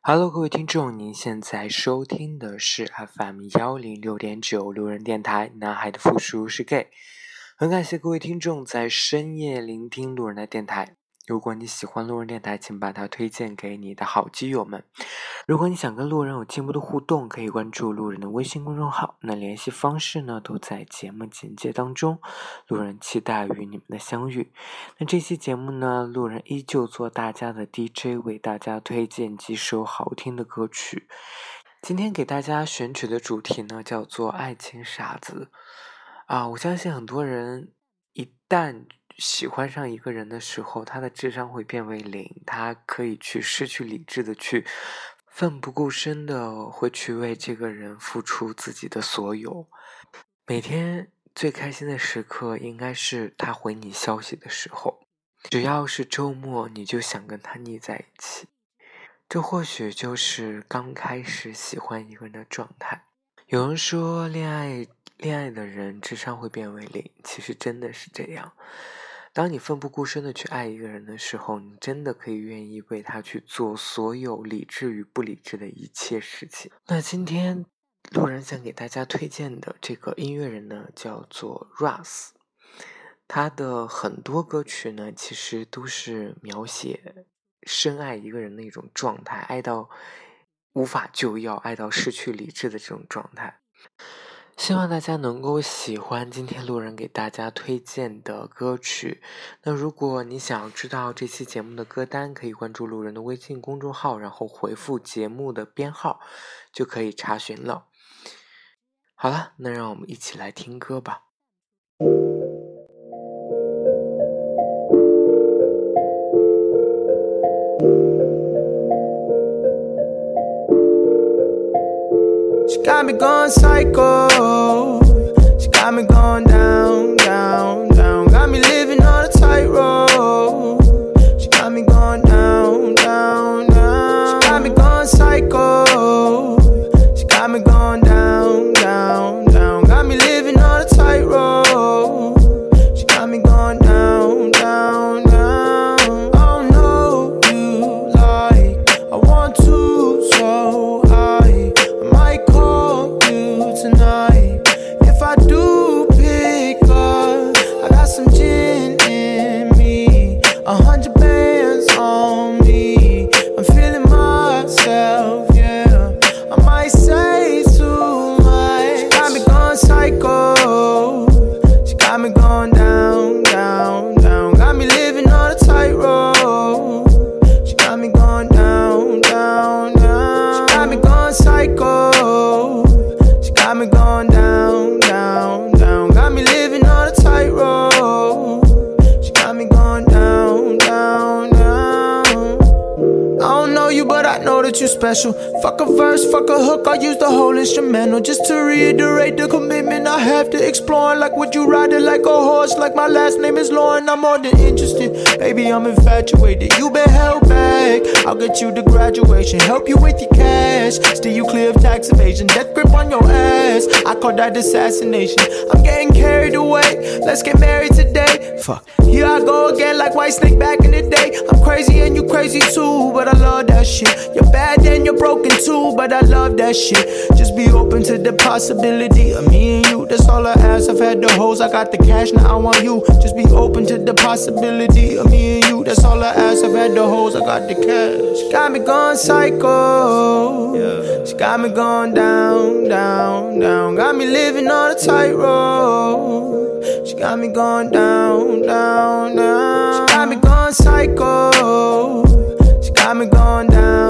Hello，各位听众，您现在收听的是 FM 幺零六点九路人电台。男孩的复数是 gay，很感谢各位听众在深夜聆听路人的电台。如果你喜欢路人电台，请把它推荐给你的好基友们。如果你想跟路人有进一步的互动，可以关注路人的微信公众号。那联系方式呢，都在节目简介当中。路人期待与你们的相遇。那这期节目呢，路人依旧做大家的 DJ，为大家推荐几首好听的歌曲。今天给大家选取的主题呢，叫做《爱情傻子》啊！我相信很多人一旦喜欢上一个人的时候，他的智商会变为零，他可以去失去理智的去奋不顾身的会去为这个人付出自己的所有。每天最开心的时刻应该是他回你消息的时候，只要是周末，你就想跟他腻在一起。这或许就是刚开始喜欢一个人的状态。有人说，恋爱恋爱的人智商会变为零，其实真的是这样。当你奋不顾身的去爱一个人的时候，你真的可以愿意为他去做所有理智与不理智的一切事情。那今天路人想给大家推荐的这个音乐人呢，叫做 Russ，他的很多歌曲呢，其实都是描写深爱一个人的一种状态，爱到无法救药，爱到失去理智的这种状态。希望大家能够喜欢今天路人给大家推荐的歌曲。那如果你想知道这期节目的歌单，可以关注路人的微信公众号，然后回复节目的编号，就可以查询了。好了，那让我们一起来听歌吧。Got me going psycho. She got me going down, but I know that you're special. Fuck a verse, fuck a hook, I use the whole instrumental just to reiterate the commitment I have to exploring. Like, would you ride it like a horse? Like, my last name is Lauren, I'm more than interested. Baby, I'm infatuated. You been held back. I'll get you to graduation, help you with your cash, steer you clear of tax evasion, death grip on your ass. I call that assassination. I'm getting carried away. Let's get married today. Fuck. Here I go again, like Whitesnake back in the day. I'm crazy and you crazy too, but I love that shit. You're bad and you're broken too, but I love that shit. Just be open to the possibility of me and you. That's all I ask. I've had the hoes, I got the cash, now I want you. Just be open to the possibility of me and you. That's all I ask. I've had the hoes, I got the cash. She got me going psycho. She got me going down, down, down. Got me living on a tightrope. She got me going down, down, down. She got me going psycho. Me going down,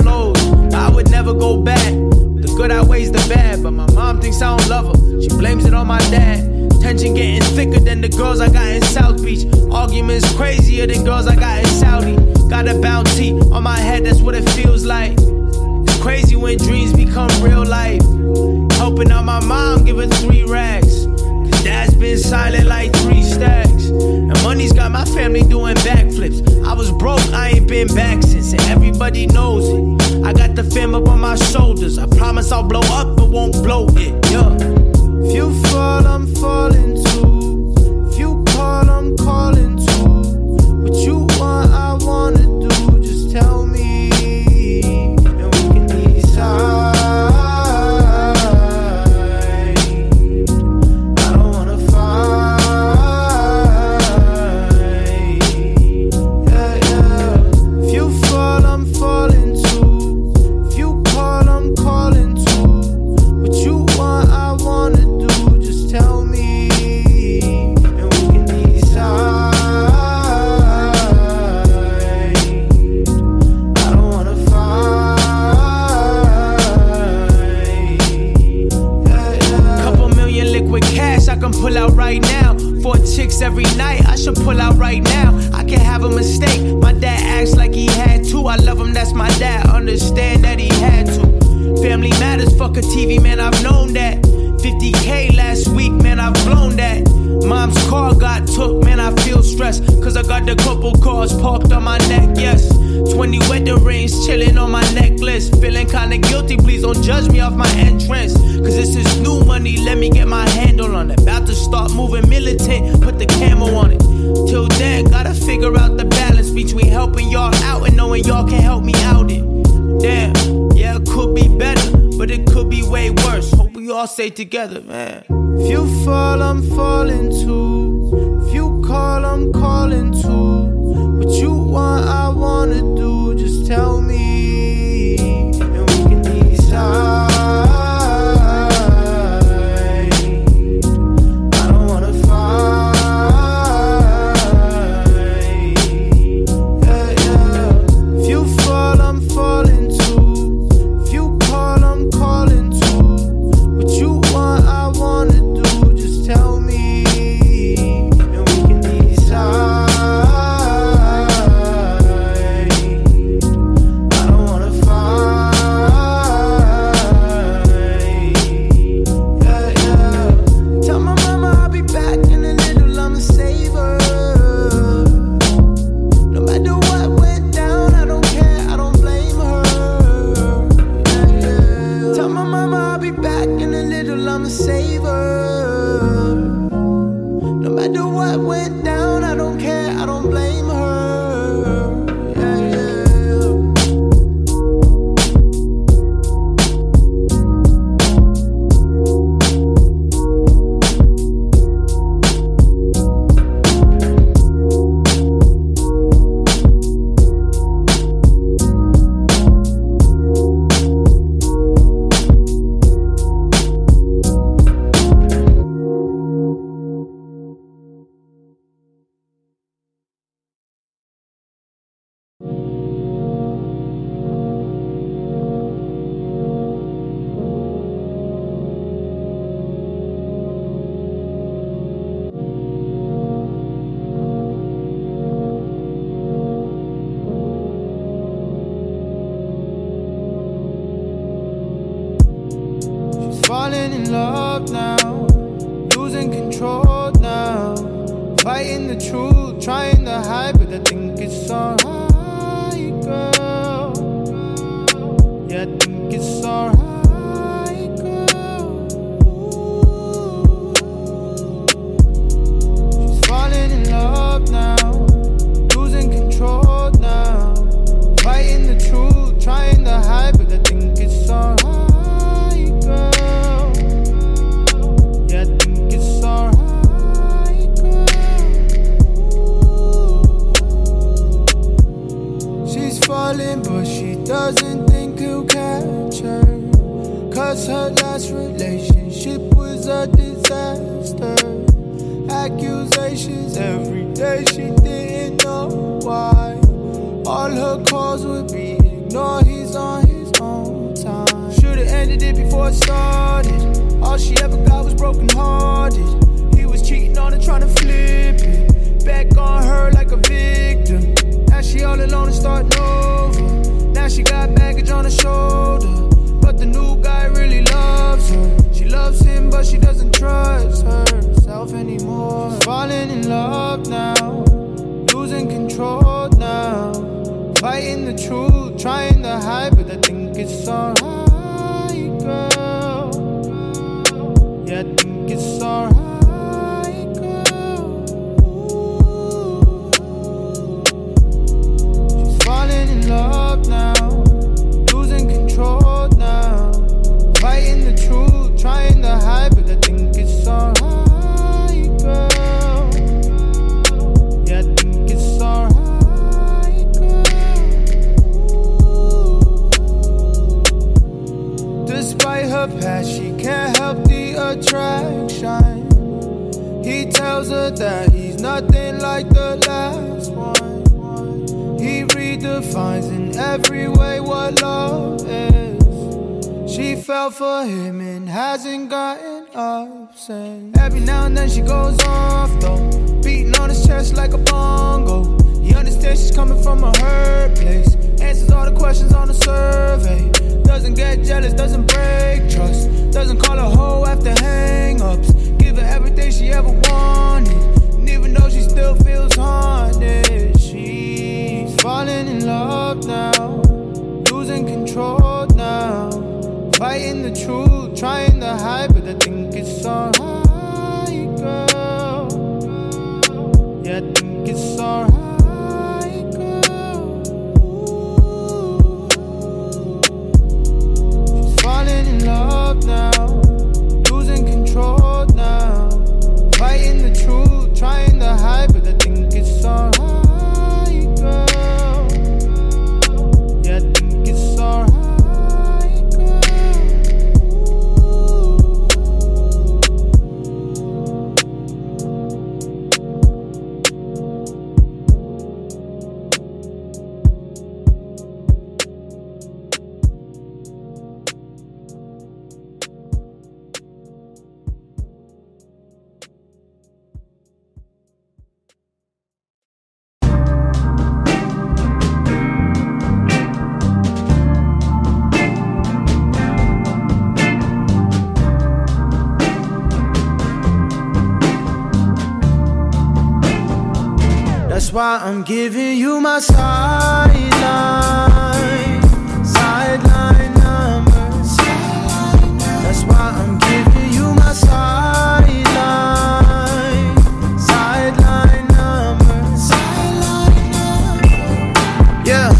downloads, I would never go back. The good outweighs the bad, but my mom thinks I don't love her. She blames it on my dad. Tension getting thicker than the girls I got in South Beach. Arguments crazier than girls I got in Saudi. Got a bounty on my head, that's what it feels like. It's crazy when dreams become real life. Helping out my mom, her three racks. Dad's been silent like three stacks. And money's got my family doing backflips. I was broke, I ain't been back since, and everybody knows it. I got the fam up on my shoulders. I promise I'll blow up, but won't blow it. Blown that. Mom's car got took, man, I feel stressed. Cause I got the couple cars parked on my neck, yes. 20 wedding rings chilling on my necklace. Feeling kinda guilty, please don't judge me off my entrance. Cause this is new money, let me get my handle on it. About to start moving militant, put the camo on it. Till then, gotta figure out the balance between helping y'all out and knowing y'all can help me out it. Damn, yeah, it could be better, but it could be way worse. Hope we all stay together, man. If you fall, I'm falling too. Accusations every day. She didn't know why. All her calls would be ignored. He's on his own time. Should've ended it before it started. All she ever got was broken hearted. He was cheating on her, trying to flip it. Back on her like a victim. Now she all alone and starting over. Now she got baggage on her shoulder. But the new guy really loves her. Loves him, but she doesn't trust herself Fighting the truth, trying to hide, but I why I'm giving you my sideline, sideline number. That's why I'm giving you my sideline, sideline number. Yeah,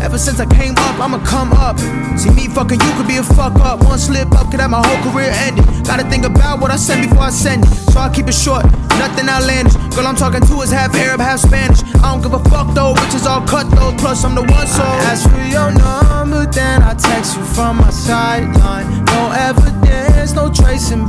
ever since I came up, I'ma come up. See me fucking you could be a fuck up. One slip up could have my whole career ended. Gotta think about what I said before I send it. So I keep it short, nothing outlandish. Girl, I'm talking to is half Arab, half Spanish. I don't give a fuck though, bitches all cut though. Plus, I'm the one so. I ask for your number, then I text you from my sideline. No evidence, no tracing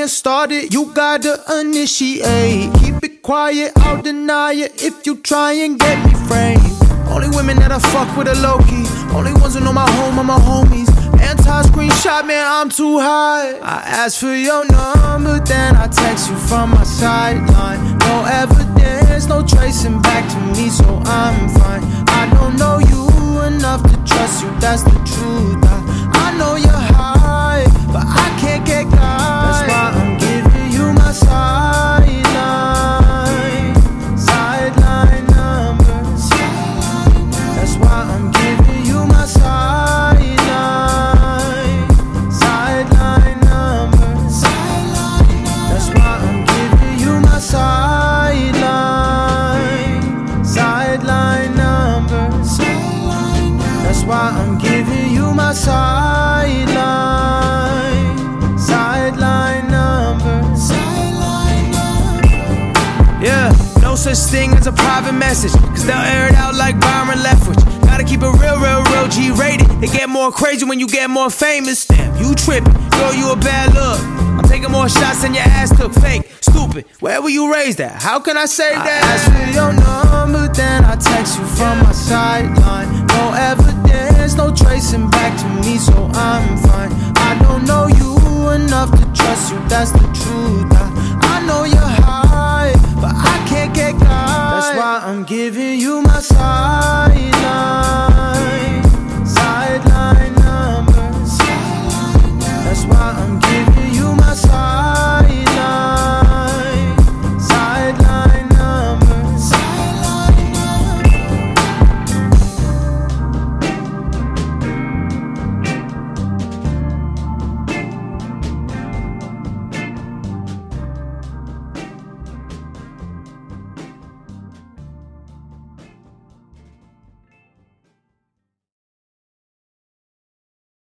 can't start it. You gotta initiate. Keep it quiet, I'll deny it if you try and get me framed. Only women that I fuck with are low key. Only ones who know my home are my homies. Anti screenshot, man, I'm too high. I ask for your number, then I text you from my sideline. No evidence, no tracing back to me, so I'm fine. I don't know you enough to trust you, that's the truth. I, I know you're high, but I can't get guy. Keep it real, real, real G rated. It get more crazy when you get more famous. Damn, you tripping, girl, you a bad look. I'm taking more shots than your ass took. Fake, stupid. Where were you raised at? How can I save that? I ask for your number, then I text you from my sideline. No evidence, no tracing back to me, so I'm fine. I don't know you enough to trust you, that's the truth. why I'm giving you my side now.